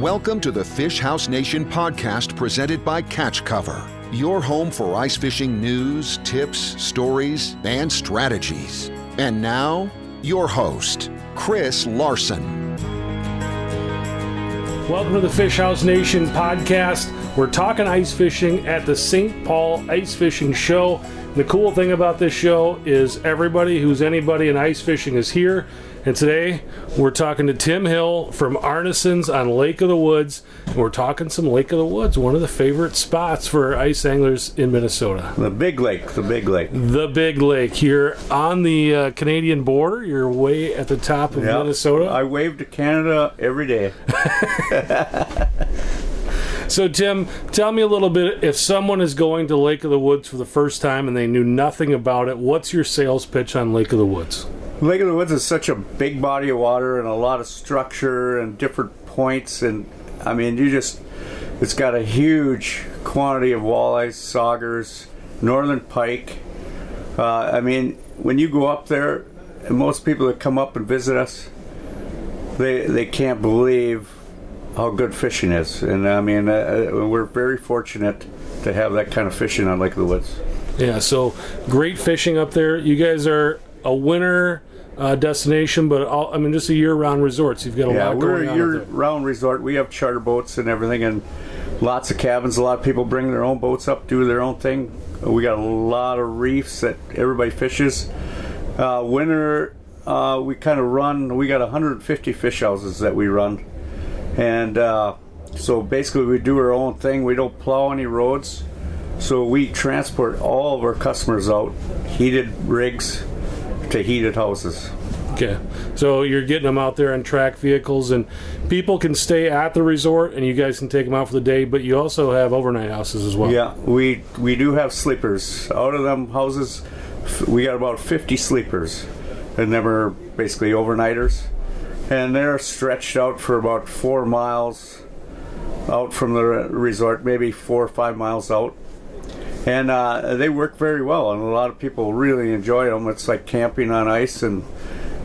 Welcome to the Fish House Nation podcast presented by Catch Cover, your home for ice fishing news, tips, stories, and strategies. And now, your host, Chris Larson. Welcome to the Fish House Nation podcast. We're talking ice fishing at the St. Paul Ice Fishing Show. The cool thing about this show is everybody who's anybody in ice fishing is here. And today we're talking to Tim Hill from Arnesen's on Lake of the Woods. And we're talking some Lake of the Woods, one of the favorite spots for ice anglers in Minnesota. The big lake, the big lake. The big lake here on the uh, Canadian border. You're way at the top of Yep. Minnesota. I wave to Canada every day. So, Tim, tell me a little bit. If someone is going to Lake of the Woods for the first time and they knew nothing about it, what's your sales pitch on Lake of the Woods? Lake of the Woods is such a big body of water and a lot of structure and different points. And I mean, you just, it's got a huge quantity of walleyes, saugers, northern pike. Uh, I mean, when you go up there, and most people that come up and visit us, they, they can't believe how good fishing is. And I mean, uh, uh, we're very fortunate to have that kind of fishing on Lake of the Woods. Yeah, so great fishing up there. You guys are a winter uh, destination, but all, I mean, just a year-round resort. So you've got a Yeah, lot we're going a on. up there. year-round resort. We have charter boats and everything, and lots of cabins. A lot of people bring their own boats up, do their own thing. We got a lot of reefs that everybody fishes. Uh, winter, uh, we kind of run. We got 150 fish houses that we run, and uh, so basically we do our own thing. We don't plow any roads, so we transport all of our customers out, heated rigs to heated houses. Okay, so you're getting them out there on track vehicles, and people can stay at the resort, and you guys can take them out for the day. But you also have overnight houses as well. Yeah, we we do have sleepers. Out of them houses, we got about 50 sleepers, and them are basically overnighters, and they're stretched out for about four miles out from the resort, maybe four or five miles out. And uh, they work very well, and a lot of people really enjoy them. It's like camping on ice, and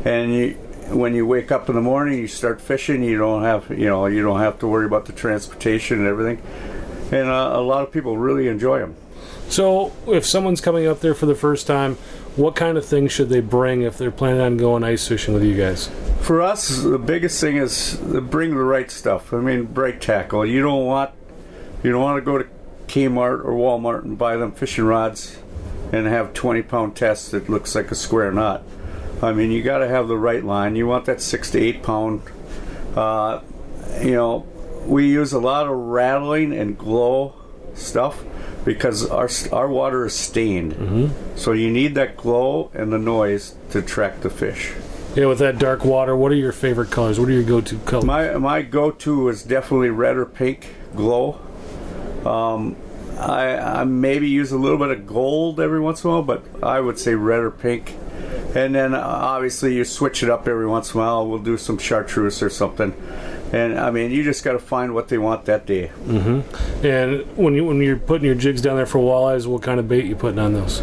and you, when you wake up in the morning, you start fishing. You don't have you know you don't have to worry about the transportation and everything. And uh, a lot of people really enjoy them. So, if someone's coming up there for the first time, what kind of things should they bring if they're planning on going ice fishing with you guys? For us, the biggest thing is to bring the right stuff. I mean, brake tackle. You don't want you don't want to go to Kmart or Walmart and buy them fishing rods and have 20 pound test that looks like a square knot. I mean, you got to have the right line. You want that six to eight pound. Uh, you know, we use a lot of rattling and glow stuff because our our water is stained. So you need that glow and the noise to attract the fish. Yeah, with that dark water, what are your favorite colors? What are your go-to colors? My my go-to is definitely red or pink glow. Um, I, I maybe use a little bit of gold every once in a while, but I would say red or pink. And then uh, obviously you switch it up every once in a while. We'll do some chartreuse or something. And I mean, you just got to find what they want that day. and when you when you're putting your jigs down there for walleyes, what kind of bait you putting on those?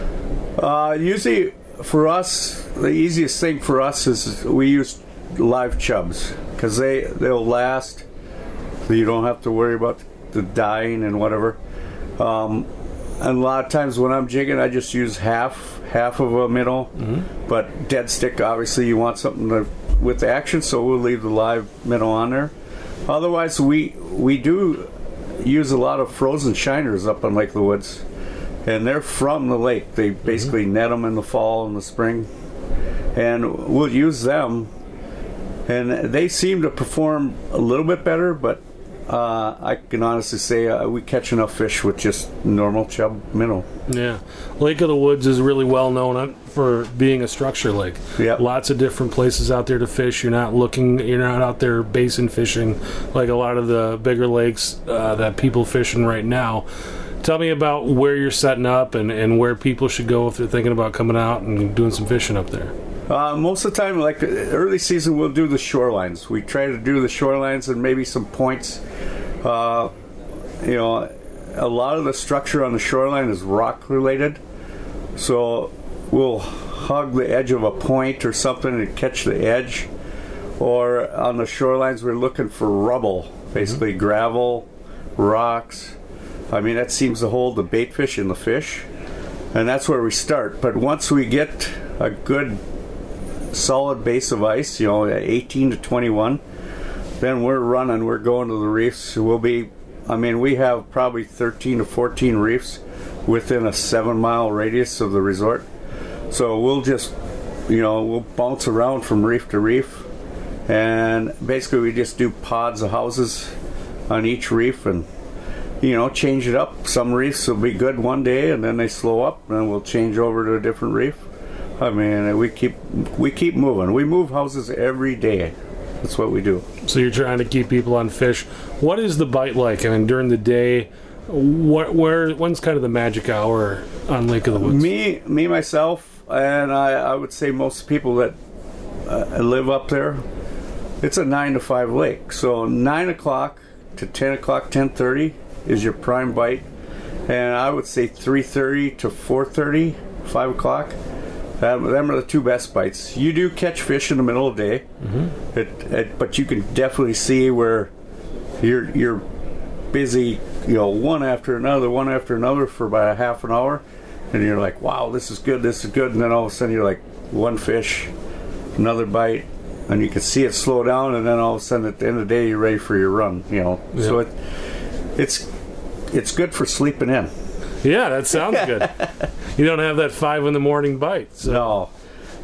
Uh, usually, for us, the easiest thing for us is we use live chubs because they they'll last. You don't have to worry about the dying and whatever. Um, and a lot of times when I'm jigging, I just use half half of a minnow. But dead stick, obviously, you want something to, with the action, so we'll leave the live minnow on there. Otherwise, we we do use a lot of frozen shiners up on Lake of the Woods and they're from the lake. They basically net them in the fall and the spring, and we'll use them. And they seem to perform a little bit better, but uh, I can honestly say uh, we catch enough fish with just normal chub minnow. Yeah, Lake of the Woods is really well known for being a structure lake. Yep. lots of different places out there to fish. You're not looking, you're not out there basin fishing like a lot of the bigger lakes uh, that people fishing right now. Tell me about where you're setting up and, and where people should go if they're thinking about coming out and doing some fishing up there. Uh, most of the time, like early season, we'll do the shorelines. We try to do the shorelines and maybe some points. Uh, you know, a lot of the structure on the shoreline is rock related, so we'll hug the edge of a point or something and catch the edge, or on the shorelines we're looking for rubble, basically gravel, rocks. I mean that seems to hold the bait fish and the fish, and that's where we start. But once we get a good solid base of ice, you know, 18 to 21, then we're running. We're going to the reefs. We'll be, I mean, we have probably 13 to 14 reefs within a seven mile radius of the resort. So we'll just, you know, we'll bounce around from reef to reef. And basically, we just do pods of houses on each reef and, you know, change it up. Some reefs will be good one day and then they slow up, and we'll change over to a different reef. I mean, we keep we keep moving. We move houses every day. That's what we do. So you're trying to keep people on fish. What is the bite like? I mean, during the day, what, where, when's kind of the magic hour on Lake of the Woods? Me, me myself, and I, I would say most people that uh, live up there, it's a nine to five lake. So nine o'clock to ten o'clock, ten thirty is your prime bite, and I would say three thirty to 4.30, 5 o'clock. That, them are the two best bites. You do catch fish in the middle of the day, mm-hmm. it, it, but you can definitely see where you're you're busy, you know, one after another, one after another for about a half an hour, and you're like, wow, this is good, this is good, and then all of a sudden you're like, one fish, another bite, and you can see it slow down, and then all of a sudden at the end of the day you're ready for your run, you know. Yeah. So it it's it's good for sleeping in. Yeah, that sounds good. you don't have that five in the morning bite. So. No,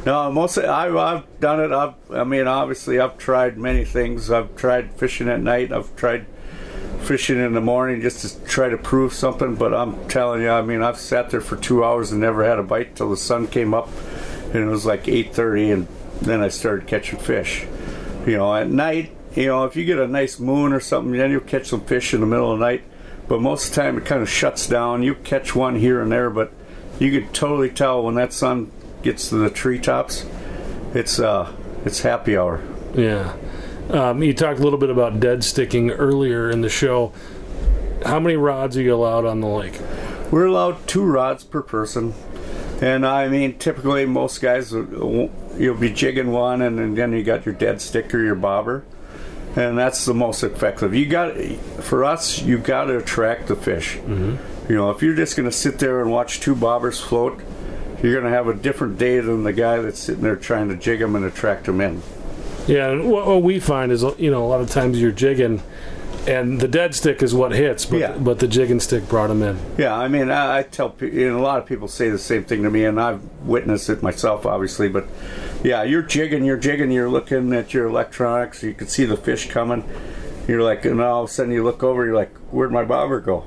no. Mostly, I've, I've done it. I've, I mean, obviously, I've tried many things. I've tried fishing at night. I've tried fishing in the morning just to try to prove something. But I'm telling you, I mean, I've sat there for two hours and never had a bite till the sun came up, and it was like 8:30, and then I started catching fish. You know, at night, you know, if you get a nice moon or something, then you'll catch some fish in the middle of the night but most of the time it kind of shuts down. You catch one here and there, but you can totally tell when that sun gets to the treetops. It's uh, it's happy hour. Yeah. Um, you talked a little bit about dead sticking earlier in the show. How many rods are you allowed on the lake? We're allowed two rods per person, and I mean typically most guys you'll be jigging one, and then you got your dead stick or your bobber and that's the most effective. You got for us, you got to attract the fish. Mm-hmm. You know, if you're just going to sit there and watch two bobbers float, you're going to have a different day than the guy that's sitting there trying to jig them and attract them in. Yeah, and what, what we find is, you know, a lot of times you're jigging and the dead stick is what hits, but yeah. but the jigging stick brought him in. Yeah, I mean, I, I tell people, you know, a lot of people say the same thing to me, and I've witnessed it myself, obviously. But yeah, you're jigging, you're jigging, you're looking at your electronics, you can see the fish coming. You're like, and all of a sudden you look over, you're like, where'd my bobber go?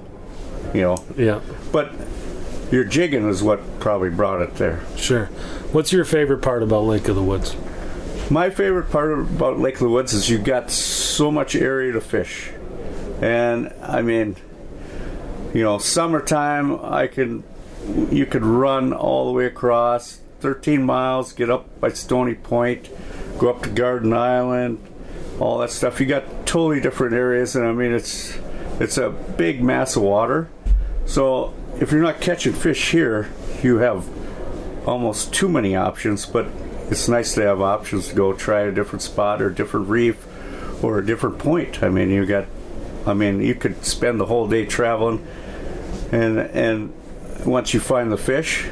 You know. Yeah. But your jigging is what probably brought it there. Sure. What's your favorite part about Lake of the Woods? My favorite part about Lake of the Woods is you've got so much area to fish. And I mean, you know, summertime, I can, you could run all the way across 13 miles, get up by Stony Point, go up to Garden Island, all that stuff. You got totally different areas, and I mean, it's it's a big mass of water. So if you're not catching fish here, you have almost too many options. But it's nice to have options to go try a different spot or a different reef or a different point. I mean, you got I mean, you could spend the whole day traveling, and and once you find the fish,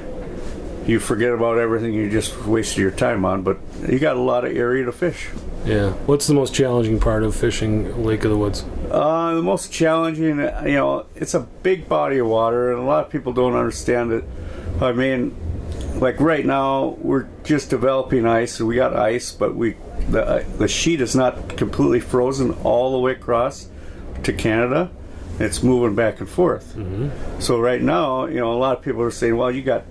you forget about everything you just wasted your time on. But you got a lot of area to fish. Yeah. What's the most challenging part of fishing Lake of the Woods? Uh, the most challenging, you know, it's a big body of water, and a lot of people don't understand it. I mean, like right now, we're just developing ice, and we got ice, but we the the sheet is not completely frozen all the way across to Canada. It's moving back and forth. Mm-hmm. So right now, you know, a lot of people are saying, "Well, you got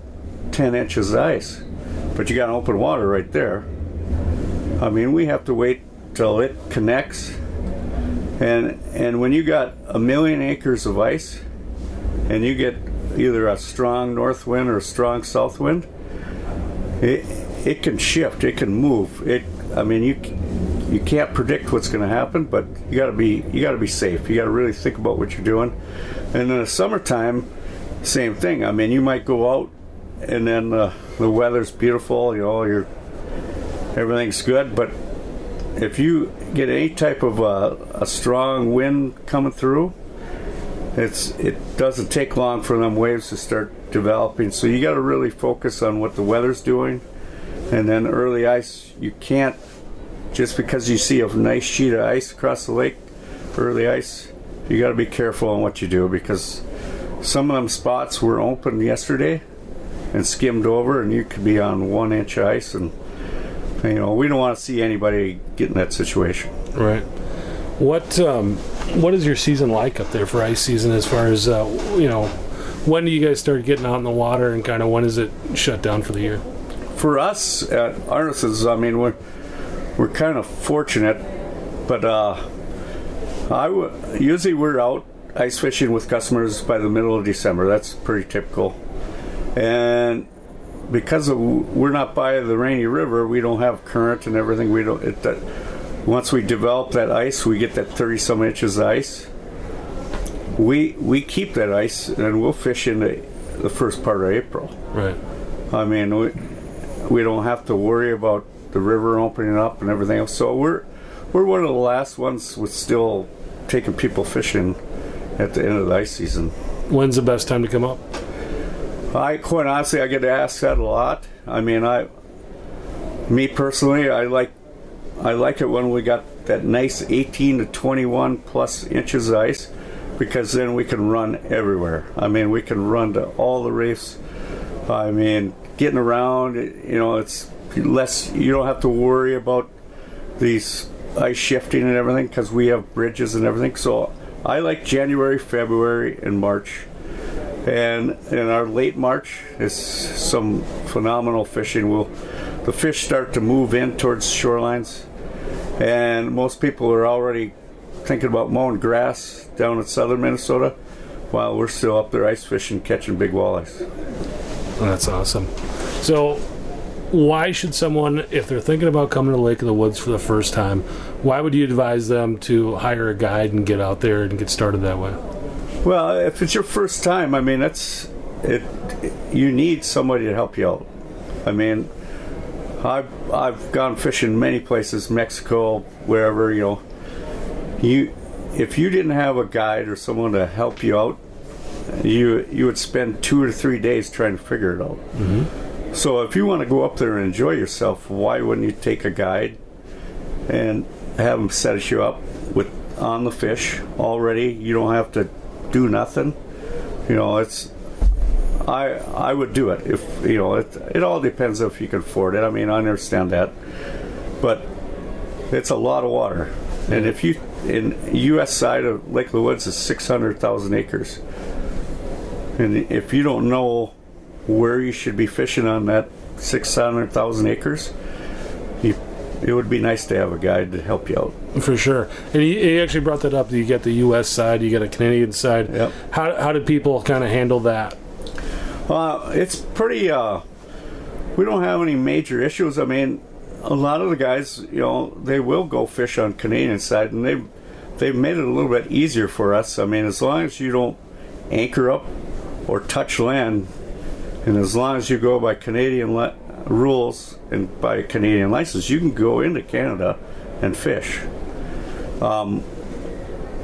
10 inches of ice, but you got open water right there." I mean, we have to wait till it connects, and and when you got a million acres of ice, and you get either a strong north wind or a strong south wind, it it can shift, it can move. It, I mean, you you can't predict what's going to happen, but you got to be you got to be safe. You got to really think about what you're doing. And in the summertime, same thing. I mean, you might go out, and then uh, the weather's beautiful. You know, you're everything's good, but if you get any type of uh, a strong wind coming through, it's it doesn't take long for them waves to start developing. So you got to really focus on what the weather's doing, and then early ice. You can't just because you see a nice sheet of ice across the lake, early ice. You got to be careful on what you do because some of them spots were open yesterday and skimmed over, and you could be on one inch ice, and you know we don't want to see anybody get in that situation. Right. What um, what is your season like up there for ice season? As far as uh, you know, when do you guys start getting out in the water, and kind of when is it shut down for the year? For us at Arnesen's, I mean we're we're kind of fortunate, but uh, I w- usually we're out ice fishing with customers by the middle of December. That's pretty typical. And because of, we're not by the Rainy River, we don't have current and everything. We don't. It, that, once we develop that ice, we get that thirty some inches of ice. We we keep that ice and we'll fish in the, the first part of April. Right. I mean, we we don't have to worry about the river opening up and everything else. So we're we're one of the last ones with still taking people fishing at the end of the ice season. When's the best time to come up? I quite honestly, I get asked that a lot. I mean, I, me personally, I like, I like it when we got that nice 18 to 21 plus inches of ice, because then we can run everywhere. I mean, we can run to all the reefs. I mean, getting around, you know, it's less. You don't have to worry about these ice shifting and everything because we have bridges and everything. So I like January, February, and March. And in our late March is some phenomenal fishing. We'll, the fish start to move in towards shorelines, and most people are already thinking about mowing grass down in southern Minnesota, while we're still up there ice fishing, catching big walleyes. That's awesome. So, why should someone, if they're thinking about coming to Lake of the Woods for the first time, why would you advise them to hire a guide and get out there and get started that way? Well, if it's your first time, I mean, that's it. You need somebody to help you out. I mean, I've I've gone fishing many places, Mexico, wherever you know. You, if you didn't have a guide or someone to help you out, you you would spend two or three days trying to figure it out. Mm-hmm. So if you want to go up there and enjoy yourself, why wouldn't you take a guide and have them set you up with on the fish already? You don't have to do nothing. You know, it's I I would do it if you know it. It all depends if you can afford it. I mean, I understand that, but it's a lot of water, and if you in U.S. side of Lake of the Woods is six hundred thousand acres, and if you don't know where you should be fishing on that six hundred thousand acres, it would be nice to have a guide to help you out. For sure. And he, he actually brought that up. You get the U.S. side, you get a Canadian side. Yep. How, how did people kind of handle that? Uh, it's pretty. Uh, we don't have any major issues. I mean, a lot of the guys, you know, they will go fish on Canadian side, and they've they've made it a little bit easier for us. I mean, as long as you don't anchor up or touch land, and as long as you go by Canadian le- rules and by Canadian license, you can go into Canada and fish. Um,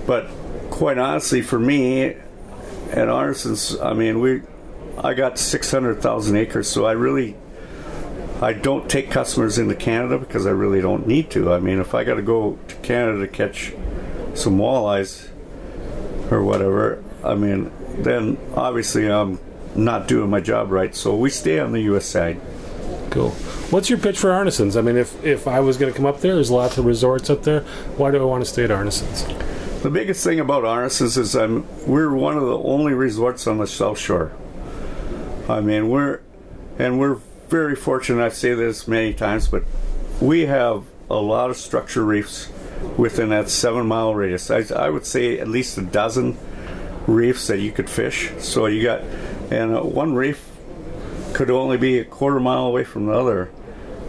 but quite honestly, for me, at Arnesen's, I mean, we, I got six hundred thousand acres, so I really, I don't take customers into Canada because I really don't need to. I mean, if I got to go to Canada to catch some walleyes or whatever, I mean, then obviously I'm not doing my job right. So we stay on the U.S. side. Cool. What's your pitch for Arnesen's? I mean, if, if I was going to come up there, there's lots of resorts up there. Why do I want to stay at Arnesen's? The biggest thing about Arnesen's is I'm, we're one of the only resorts on the South Shore. I mean, we're and we're very fortunate. I say this many times, but we have a lot of structure reefs within that seven mile radius. I, I would say at least a dozen reefs that you could fish. So you got, and uh, one reef could only be a quarter mile away from the other.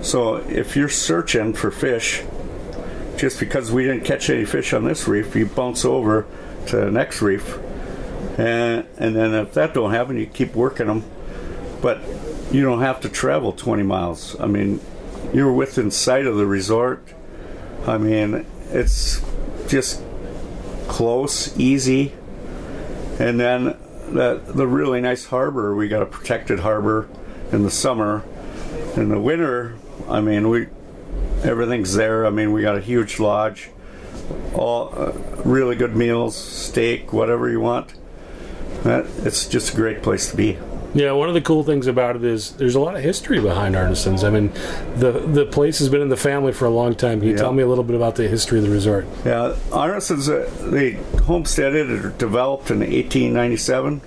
So if you're searching for fish, just because we didn't catch any fish on this reef, you bounce over to the next reef, and and then if that don't happen, you keep working them. But you don't have to travel 20 miles. I mean, you're within sight of the resort. I mean, it's just close, easy, and then the the really nice harbor. We got a protected harbor in the summer. In the winter, I mean, we everything's there. I mean, we got a huge lodge, all uh, really good meals, steak, whatever you want. That it's just a great place to be. Yeah, one of the cool things about it is there's a lot of history behind Arnesen's. I mean, the the place has been in the family for a long time. Can you Yeah. tell me a little bit about the history of the resort? Yeah, Arnesen's uh, they homesteaded or developed in 1897,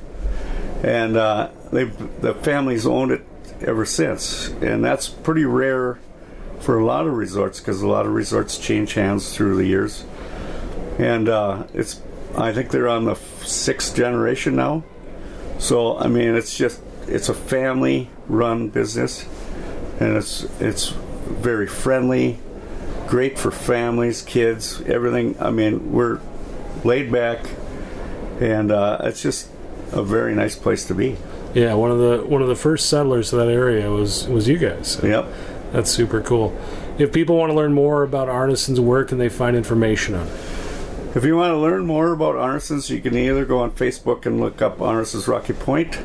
and uh, they the family's owned it ever since, and that's pretty rare for a lot of resorts because a lot of resorts change hands through the years, and uh, it's I think they're on the sixth generation now, so I mean it's just it's a family run business, and it's it's very friendly great for families, kids, everything. I mean, we're laid back, and uh, it's just a very nice place to be. Yeah, one of the one of the first settlers to that area was was you guys. Yep. That's super cool. If people want to learn more about Arnesen's work and they find information on it, If you want to learn more about Arnesen's, you can either go on Facebook and look up Arnesen's Rocky Point.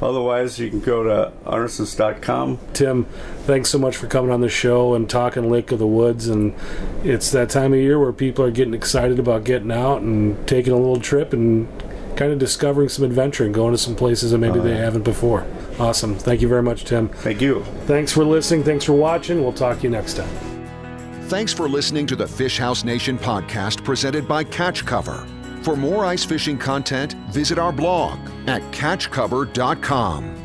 Otherwise, you can go to arnesens.com. Tim, thanks so much for coming on the show and talking Lake of the Woods. And it's that time of year where people are getting excited about getting out and taking a little trip and kind of discovering some adventure and going to some places that maybe oh, they haven't before. Awesome. Thank you very much, Tim. Thank you. Thanks for listening. Thanks for watching. We'll talk to you next time. Thanks for listening to the Fish House Nation podcast presented by Catch Cover. For more ice fishing content, visit our blog at catchcover.com.